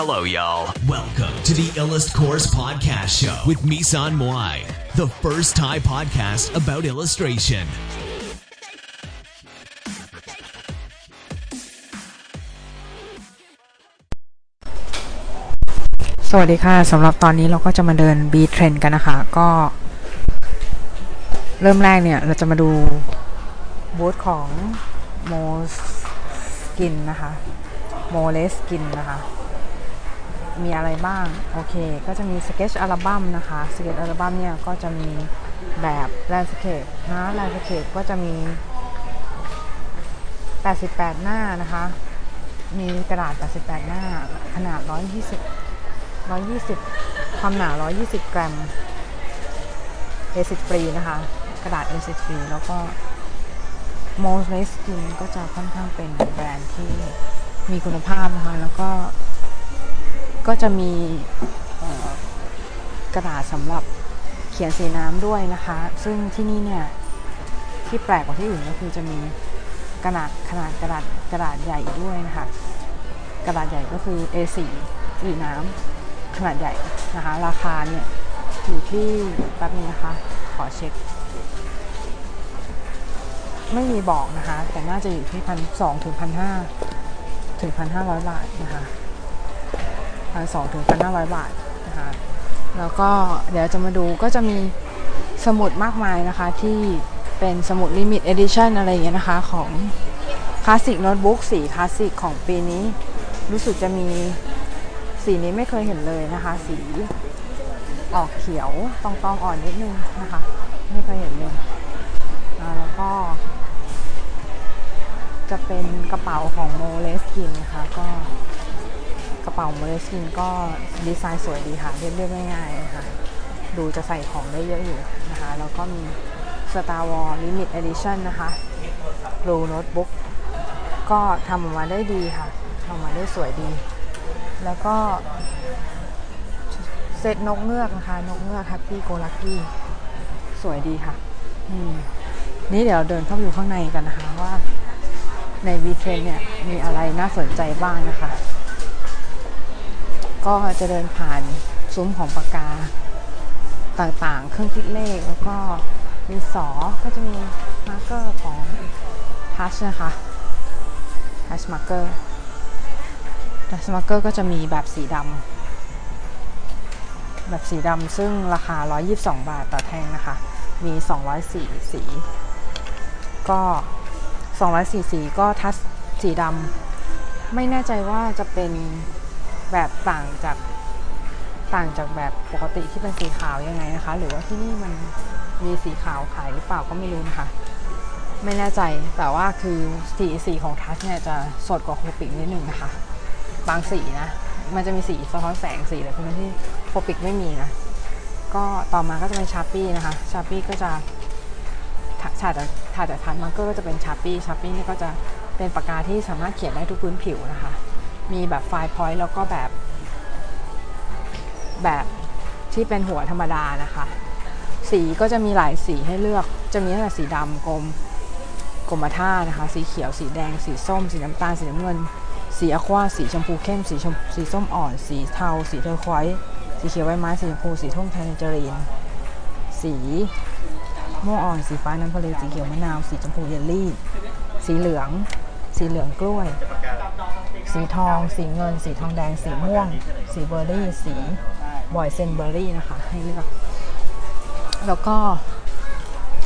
Hello, y'all. Welcome to the Illust Course Podcast Show with Misan Moai, the first Thai podcast about illustration. สวัสดีค่ะสำหรับตอนนี้เราก็จะมาเดิน B Trend กันนะคะ ก็ เริ่มแรกเนี่ย เราจะมาดูบูธของ m o Skin นะคะ m o l e Skin นะคะ มีอะไรบ้าง โอเค ก็จะมี Sketch อัลบั้มนะคะ Sketch อัลบั้มเนี่ยก็จะมีแบบ Landscape นะ Landscape ก็จะมี 88 หน้านะคะ มีกระดาษ 88 หน้า ขนาด 120 120 ความหนา 120 กรัม A10 ฟรีนะคะ กระดาษ A10 ฟรีแล้วก็ m o s e Skin ก็จะค่อนข้างเป็นแบรนด์ที่มีคุณภาพนะคะ แล้วก็ ก็จะมีกระดาษสำหรับเขียนสีน้ำด้วยนะคะ ซึ่งที่นี่เนี่ยที่แปลกกว่าที่อื่นก็คือจะมีกระดาษขนาดกระดาษกระดาษใหญ่ด้วยนะคะ กระดาษใหญ่ก็คือ A4 สีน้ำขนาดใหญ่นะคะ ราคาเนี่ยอยู่ที่แป๊บนึงนะคะ ขอเช็ค ไม่มีบอกนะคะ แต่น่าจะอยู่ที่พันสองถึงพันห้าถึงพันห้าร้อยบาทนะคะ พันสองถึงพันห้าร้อยบาทนะคะแล้วก็เดี๋ยวจะมาดูก็จะมีสมุดมากมายนะคะที่เป็นสมุด limited edition อะไรอย่างเงี้ยนะคะของ classic notebook สีคลาสสิกของปีนี้ รู้สึกจะมีสีนี้ไม่เคยเห็นเลยนะคะ สีออกเขียวตองตองอ่อนนิดนึงนะคะ ไม่เคยเห็นเลยแล้วก็ จะเป็นกระเป๋าของ Moleskine นะคะก็ กระเป๋า Moleskine ก็ดีไซน์สวยดีค่ะ เรียบๆง่ายๆนะคะดูจะใส่ของได้เยอะอยู่นะคะ แล้วก็มี Star Wars Limited Edition นะคะ Blue Notebook ก็ทำออกมาได้ดีค่ะทำออกมาได้สวยดี แล้วก็เซตนกเงือกนะคะ นกเงือก Happy Go Lucky สวยดีค่ะนี่เดี๋ยวเดินเข้าไปดูข้างในกันนะคะว่าในวีเทนเนี่ยมีอะไรน่าสนใจบ้างนะคะ ก็จะเดินผ่านซุ้มของปากกาต่างๆ เครื่องคิดเลขแล้วก็มีสอก็จะมี marker ของ Touch นะคะ Touch marker Touch marker ก็จะมีแบบสีดำแบบสีดำซึ่งราคา 122 บาทต่อแท่งนะคะ มี 204 สี ก็ 204 สีก็ Touch สีดำไม่แน่ใจว่าจะเป็น แบบต่างจากต่างจากแบบปกติที่เป็นสีขาวยังไงนะคะ หรือว่าที่นี่มันมีสีขาวขายหรือเปล่าก็ไม่รู้นะคะไม่แน่ใจแต่ว่าคือสีสีของ Touch เนี่ยจะสดกว่า Copic นิดนึงนะคะ บางสีนะ มันจะมีสีสะท้อนแสงสีอะไรพวกนี้ที่ Copic ไม่มีนะ ก็ต่อมาก็จะเป็น Sharpie นะคะ Sharpie ก็จะถัดจากถัดจาก Touch marker ก็จะเป็น Sharpie Sharpie นี่ก็จะเป็นปากกาที่สามารถเขียนได้ทุกพื้นผิวนะคะ มีแบบ fine point แล้วก็แบบ แบบที่เป็นหัวธรรมดานะคะ สีก็จะมีหลายสีให้เลือก จะมีตั้งแต่สีดำกรมกรมท่านะคะ สีเขียว สีแดง สีส้ม สีน้ำตาล สีน้ำเงิน สี aqua สีชมพูเข้ม สีชมสีส้มอ่อน สีเทา สี turquoise สีเขียวใบไม้ สีชมพู สีทุ่ง tangerine สีม่วงอ่อน สีฟ้าน้ำทะเล สีเขียวมะนาว สีชมพูเยลลี่ สีเหลือง สีเหลืองกล้วย สีทอง สีเงิน สีทองแดง สีม่วง สีเบอร์รี่ สีบอยเซนเบอร์รี่นะคะ ให้เลือก แล้วก็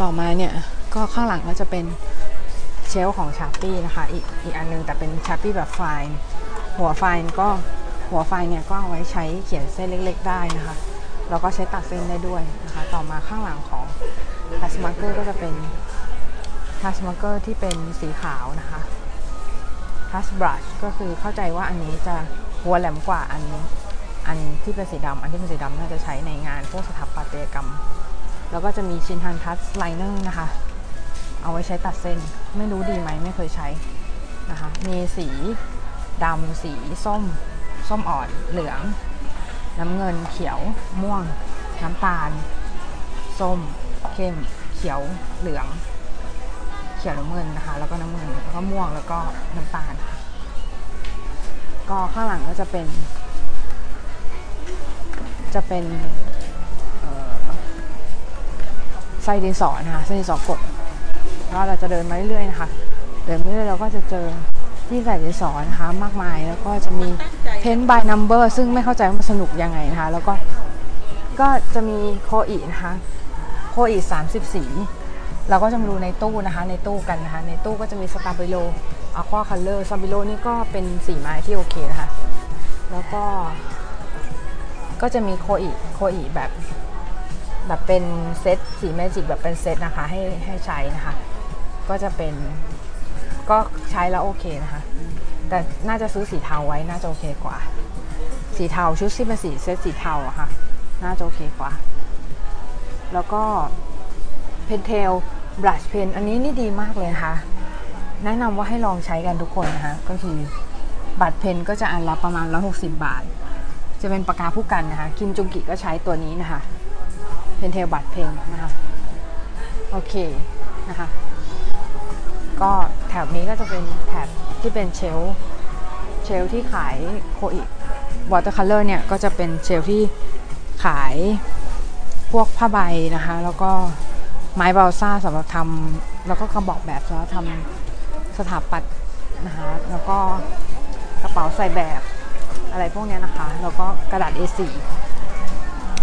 ต่อมาเนี่ย ก็ข้างหลังก็จะเป็นเชลของชาร์ปี้นะคะ อีกอีกอันนึงแต่เป็นชาร์ปี้แบบไฟล์หัวไฟล์ก็หัวไฟล์เนี่ยก็เอาไว้ใช้เขียนเส้นเล็ก ๆ ได้นะคะ แล้วก็ใช้ตัดเส้นได้ด้วยนะคะ ต่อมาข้างหลังของTouch marker ก็จะเป็น Touch marker ที่เป็นสีขาวนะคะ Touch brush ก็คือเข้าใจว่าอันนี้จะหัวแหลมกว่าอันอันที่เป็นสีดำอันที่เป็นสีดำน่าจะใช้ในงานพวกสถาปัตยกรรม แล้วก็จะมี ShinHan Touch liner นะคะ เอาไว้ใช้ตัดเส้นไม่รู้ดีไหมไม่เคยใช้นะคะมีสีดำสีส้ม ส้มอ่อนเหลือง น้ำเงินเขียวม่วง น้ำตาล ส้ม เข้ม เขียวเหลือง เขียวน้ำเงินนะคะ แล้วก็น้ำเงินแล้วก็ม่วงแล้วก็น้ำตาลก็ข้างหลังก็จะเป็น จะเป็นไส้ดินสอนะคะไส้ดินสอกดแล้วเราจะเดินมาเรื่อยๆนะคะเดินมาเรื่อยเราก็จะเจอที่ใส่ดินสอนะคะมากมาย แล้วก็จะมี paint by number ซึ่งไม่เข้าใจว่ามันสนุกยังไงนะคะ แล้วก็ก็จะมี Koh-i นะคะ Koh-i สามสิบสี เราก็จะมาดูในตู้นะคะในตู้กันนะคะ ในตู้ก็จะมี Stabilo aquacolor Stabilo นี่ก็เป็นสีไม้ที่โอเคนะคะ แล้วก็ ก็จะมี Koh-i Koh-i แบบ แบบเป็นเซตสีแมจิกแบบเป็นเซตนะคะ ให้ให้ใช้นะคะ ก็จะเป็น ก็ใช้แล้วโอเคนะคะ แต่น่าจะซื้อสีเทาไว้น่าจะโอเคกว่า สีเทาชุดที่เป็นสีเซตสีเทาอะค่ะ น่าจะโอเคกว่า แล้วก็เพนเทล บลัชเพนอันนี้นี่ดีมากเลยนะคะแนะนำว่าให้ลองใช้กันทุกคนนะคะ ก็คือบัตรเพนก็จะอันละประมาณ 160 บาท จะเป็นปากกาผู้กันนะคะ คิมจุงกิก็ใช้ตัวนี้นะคะPentel brush pen นะคะ โอเคนะคะ ก็แถบนี้ก็จะเป็นแถบที่เป็น shelf shelf ที่ขาย Koh-i watercolor เนี่ยก็จะเป็น shelf ที่ขายพวกผ้าใบนะคะ แล้วก็ ไม้ balsa สำหรับทำแล้วก็กระบอกแบบสำหรับทำสถาปัตย์นะคะแล้วก็กระเป๋าใส่แบบอะไรพวกนี้นะคะ แล้วก็กระดาษ A4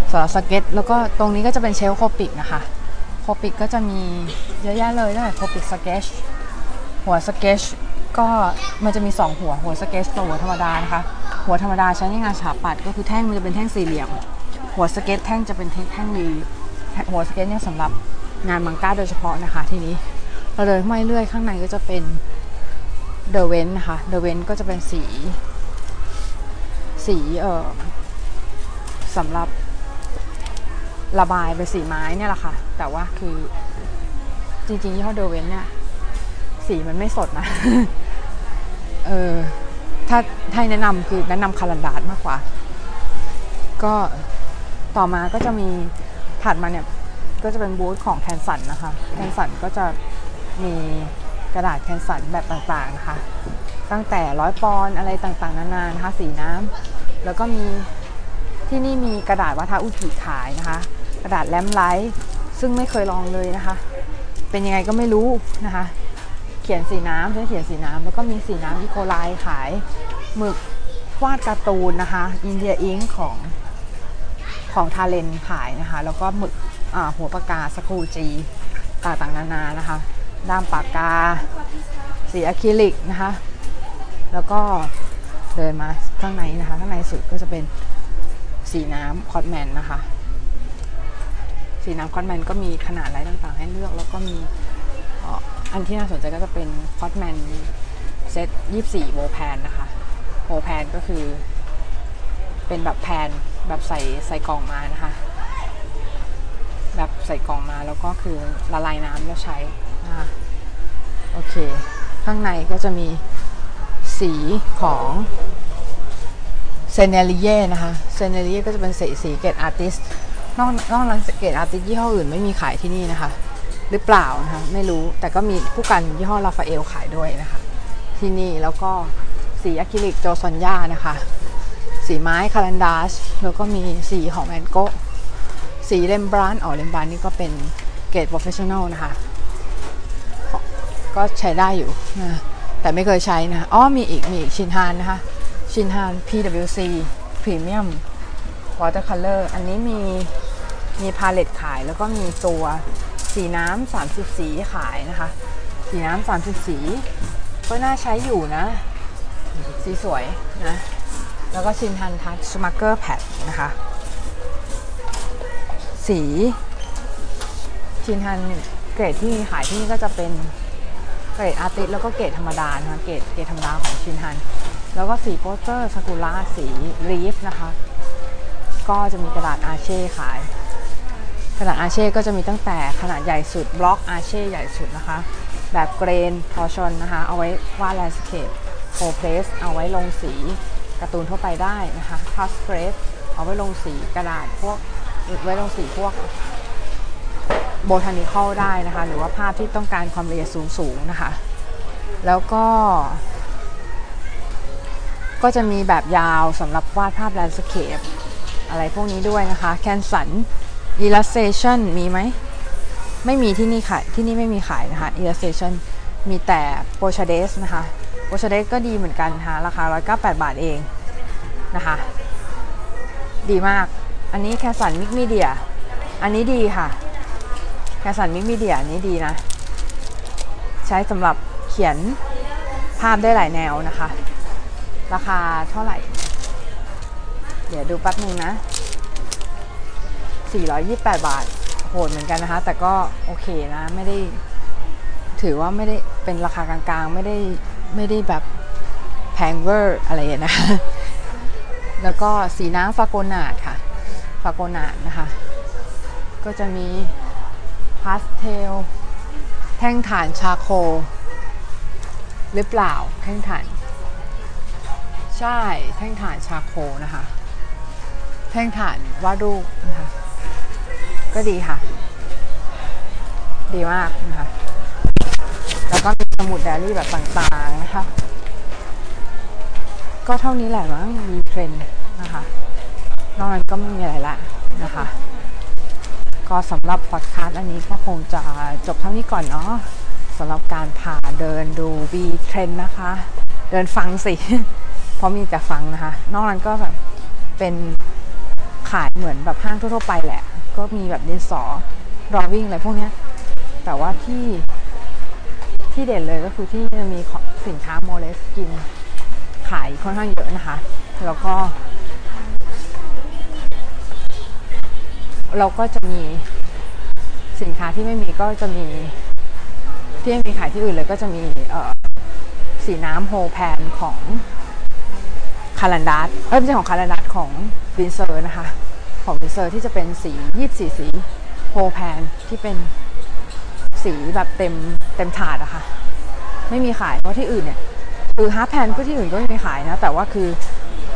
สำหรับสเก็ต แล้วก็ตรงนี้ก็จะเป็น shelf Copic นะคะ Copic ก็จะมีเยอะแยะเลยตั้งแต่ Copic sketch หัวสเก็ตก็มันจะมี 2 หัวหัวสเก็ตตัวหัวธรรมดานะคะ หัวธรรมดาใช้ในงานสถาปัตย์ก็คือแท่งมันจะเป็นแท่งสี่เหลี่ยม หัวสเก็ตแท่งจะเป็นแท่งรีหัวสเก็ตเนี่ยสำหรับ งาน manga โดยเฉพาะนะคะทีนี้เราเดินไปเรื่อยข้างในก็จะเป็นเดอะเวนนะคะเดอะเวนก็จะเป็นสี สีเอ่อสำหรับระบายเป็นสีไม้เนี่ยแหละค่ะ แต่ว่าคือจริงๆยี่ห้อเดอะเวนเนี่ย สีมันไม่สดนะ เออถ้าให้แนะนำคือแนะนำคารันดาษมากกว่า ก็ต่อมาก็จะมีถัดมาเนี่ย ก็จะเป็นบูธของแคนสันนะคะแคนสันก็จะมีกระดาษแคนสันแบบต่างๆนะคะตั้งแต่ร้อยปอนอะไรต่างๆ นานานะคะสีน้ำแล้วก็มีที่นี่มีกระดาษวัฒอุจิขายนะคะ กระดาษแลมไลท์ซึ่งไม่เคยลองเลยนะคะ เป็นยังไงก็ไม่รู้นะคะ เขียนสีน้ำใช้เขียนสีน้ำแล้วก็มีสีน้ำอีโคไลขายหมึกวาดการ์ตูนนะคะ อินเดียอิงของของทาเลนขายนะคะ แล้วก็หมึก หัวปากกาสกูจีต่างๆนานานะคะ ด้ามปากกา สีอะคริลิกนะคะ แล้วก็เดินมาข้างในนะคะ ข้างในสุดก็จะเป็นสีน้ำคอตแมนนะคะ สีน้ำคอตแมนก็มีขนาดอะไรต่างๆ ให้เลือกแล้วก็มีอันที่น่าสนใจก็จะเป็นคอตแมนเซต24โวแพนนะคะโวแพนก็คือเป็นแบบ pan แบบใส่ใส่กล่องมานะคะ ใส่กล่องมาแล้วก็คือละลายน้ำแล้วใช้โอเค ข้างในก็จะมีสีของ Sennelier นะคะ Sennelier ก็จะเป็นสีสี grade artist นอกนอกนั้น grade artist ยี่ห้ออื่นไม่มีขายที่นี่นะคะ หรือเปล่านะคะไม่รู้แต่ก็มีพู่กันยี่ห้อ Raphael ขายด้วยนะคะ ที่นี่แล้วก็สีอะคริลิกโจซอนยานะคะ สีไม้ Caran d'Ache แล้วก็มีสีของแมนโก สี Rembrandt อ๋อ Rembrandt นี่ก็เป็นเกรด professional นะคะ ก็ใช้ได้อยู่นะแต่ไม่เคยใช้นะอ๋อมีอีก มีอีกชินฮานนะคะ ชินฮาน PWC Premium Watercolor อันนี้มีมี palette ขายแล้วก็มีตัวสีน้ำ30สีขายนะคะ สีน้ำ30สีก็น่าใช้อยู่นะ สีสวยนะ แล้วก็ ShinHan Touch marker pad นะคะ สี ShinHan เกรดที่ขายที่นี่ก็จะเป็นเกรด artist แล้วก็เกรดธรรมดานะคะเกรดเกรดธรรมดาของ ShinHan แล้วก็สีโปสเตอร์ Sakura สี Reeves นะคะ ก็จะมีกระดาษอาเช่ขายขนาดอาเช่ก็จะมีตั้งแต่ขนาดใหญ่สุดบล็อก Arches ใหญ่สุดนะคะ แบบ grain torchon นะคะ เอาไว้วาด landscape cold press เอาไว้ลงสีการ์ตูนทั่วไปได้นะคะ hot press เอาไว้ลงสีกระดาษพวก ไว้ลงสีพวก botanical ได้นะคะ หรือว่าภาพที่ต้องการความละเอียดสูงๆนะคะ แล้วก็ ก็จะมีแบบยาวสำหรับวาดภาพ landscape อะไรพวกนี้ด้วยนะคะ Canson illustration มีไหม ไม่มีที่นี่ขายที่นี่ไม่มีขายนะคะ illustration มีแต่ Pochades นะคะ Pochades ก็ดีเหมือนกันค่ะราคา 198 บาทเองนะคะ ดีมาก อันนี้ Canson mixed media อันนี้ดีค่ะ Canson mixed media อันนี้ดีนะ ใช้สำหรับเขียนภาพได้หลายแนวนะคะ ราคาเท่าไหร่ เดี๋ยวดูแป๊บนึงนะ 428 บาท โหดเหมือนกันนะคะ แต่ก็โอเคนะ ไม่ได้ ถือว่าไม่ได้เป็นราคากลางๆ ไม่ได้ ไม่ได้แบบแพงเวอร์อะไรนะคะแล้วก็สีน้ำฟาโกนาดค่ะ ฟาโกนาดนะคะ ก็จะมีพาสเทล แท่งถ่าน charcoal หรือเปล่าแท่งถ่าน ใช่แท่งถ่าน charcoal นะคะ แท่งถ่านวาดรูปนะคะ ก็ดีค่ะ ดีมากนะคะ แล้วก็มีสมุดไดรี่แบบต่างๆนะคะ ก็เท่านี้แหละมั้ง BeTrendนะคะ นอกนั้นก็ไม่มีอะไรละนะคะ ก็สำหรับพอดคาสต์อันนี้ก็คงจะจบเท่านี้ก่อนเนาะสำหรับการพาเดินดูวีเทรนนะคะ เดินฟังสิ เพราะมีแต่ฟังนะคะ นอกนั้นก็แบบเป็นขายเหมือนแบบห้างทั่วๆไปแหละ ก็มีแบบดินสอรอวิ่งอะไรพวกเนี้ย แต่ว่าที่ที่เด่นเลยก็คือที่มีสินค้า Moleskine ขายค่อนข้างเยอะนะคะ แล้วก็ เราก็จะมีสินค้าที่ไม่มีก็จะมีที่ไม่มีขายที่อื่นเลยก็จะมีสีน้ำ whole pan ของ Caran d'Ache เอ้ยไม่ใช่ของ Caran d'Ache ของ Winsor นะคะ ของ Winsor ที่จะเป็นสียี่สีสี whole pan ที่เป็นสีแบบเต็มเต็มถาดอะคะ่ะ ไม่มีขายเพราะที่อื่นเนี่ยคือฮาร์ปแพนก็ที่อื่นก็ไม่มีขายนะ แต่ว่าคือ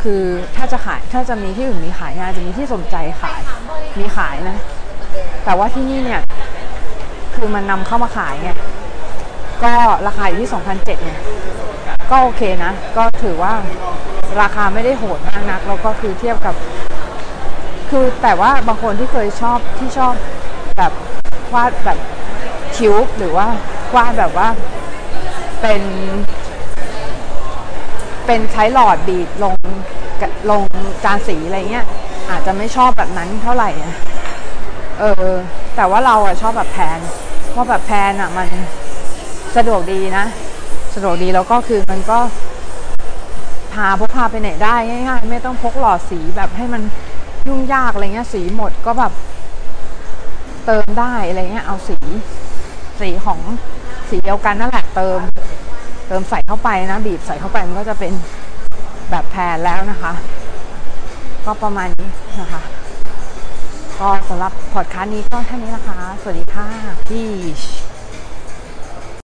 คือถ้าจะขายถ้าจะมีที่อื่นมีขายงานจะมีที่สนใจขายมีขายนะ แต่ว่าที่นี่เนี่ย คือมันนำเข้ามาขายไงก็ราคาอยู่ที่ 2,007เนี่ยก็โอเคนะ ก็ถือว่าราคาไม่ได้โหดมากนัก แล้วก็คือเทียบกับ คือแต่ว่าบางคนที่เคยชอบที่ชอบแบบวาดแบบคิ้วหรือว่าวาดแบบว่าเป็น เป็นใช้หลอดบีดลงลงจานสีอะไรเงี้ย อาจจะไม่ชอบแบบนั้นเท่าไหร่เออ แต่ว่าเราอะชอบแบบแพนเพราะแบบแพนอะมันสะดวกดีนะ สะดวกดีแล้วก็คือมันก็พาพกพาไปไหนได้ง่ายๆ ไม่ต้องพกหลอดสีแบบให้มันยุ่งยากอะไรเงี้ย สีหมดก็แบบเติมได้อะไรเงี้ย เอาสี สีของสีเดียวกันนั่นแหละเติม เติมใส่เข้าไปนะ บีบใส่เข้าไปมันก็จะเป็นแบบแพนแล้วนะคะ ก็ประมาณนี้นะคะ ก็สำหรับพอดคาสต์นี้ก็แค่นี้นะคะ สวัสดีค่ะพี่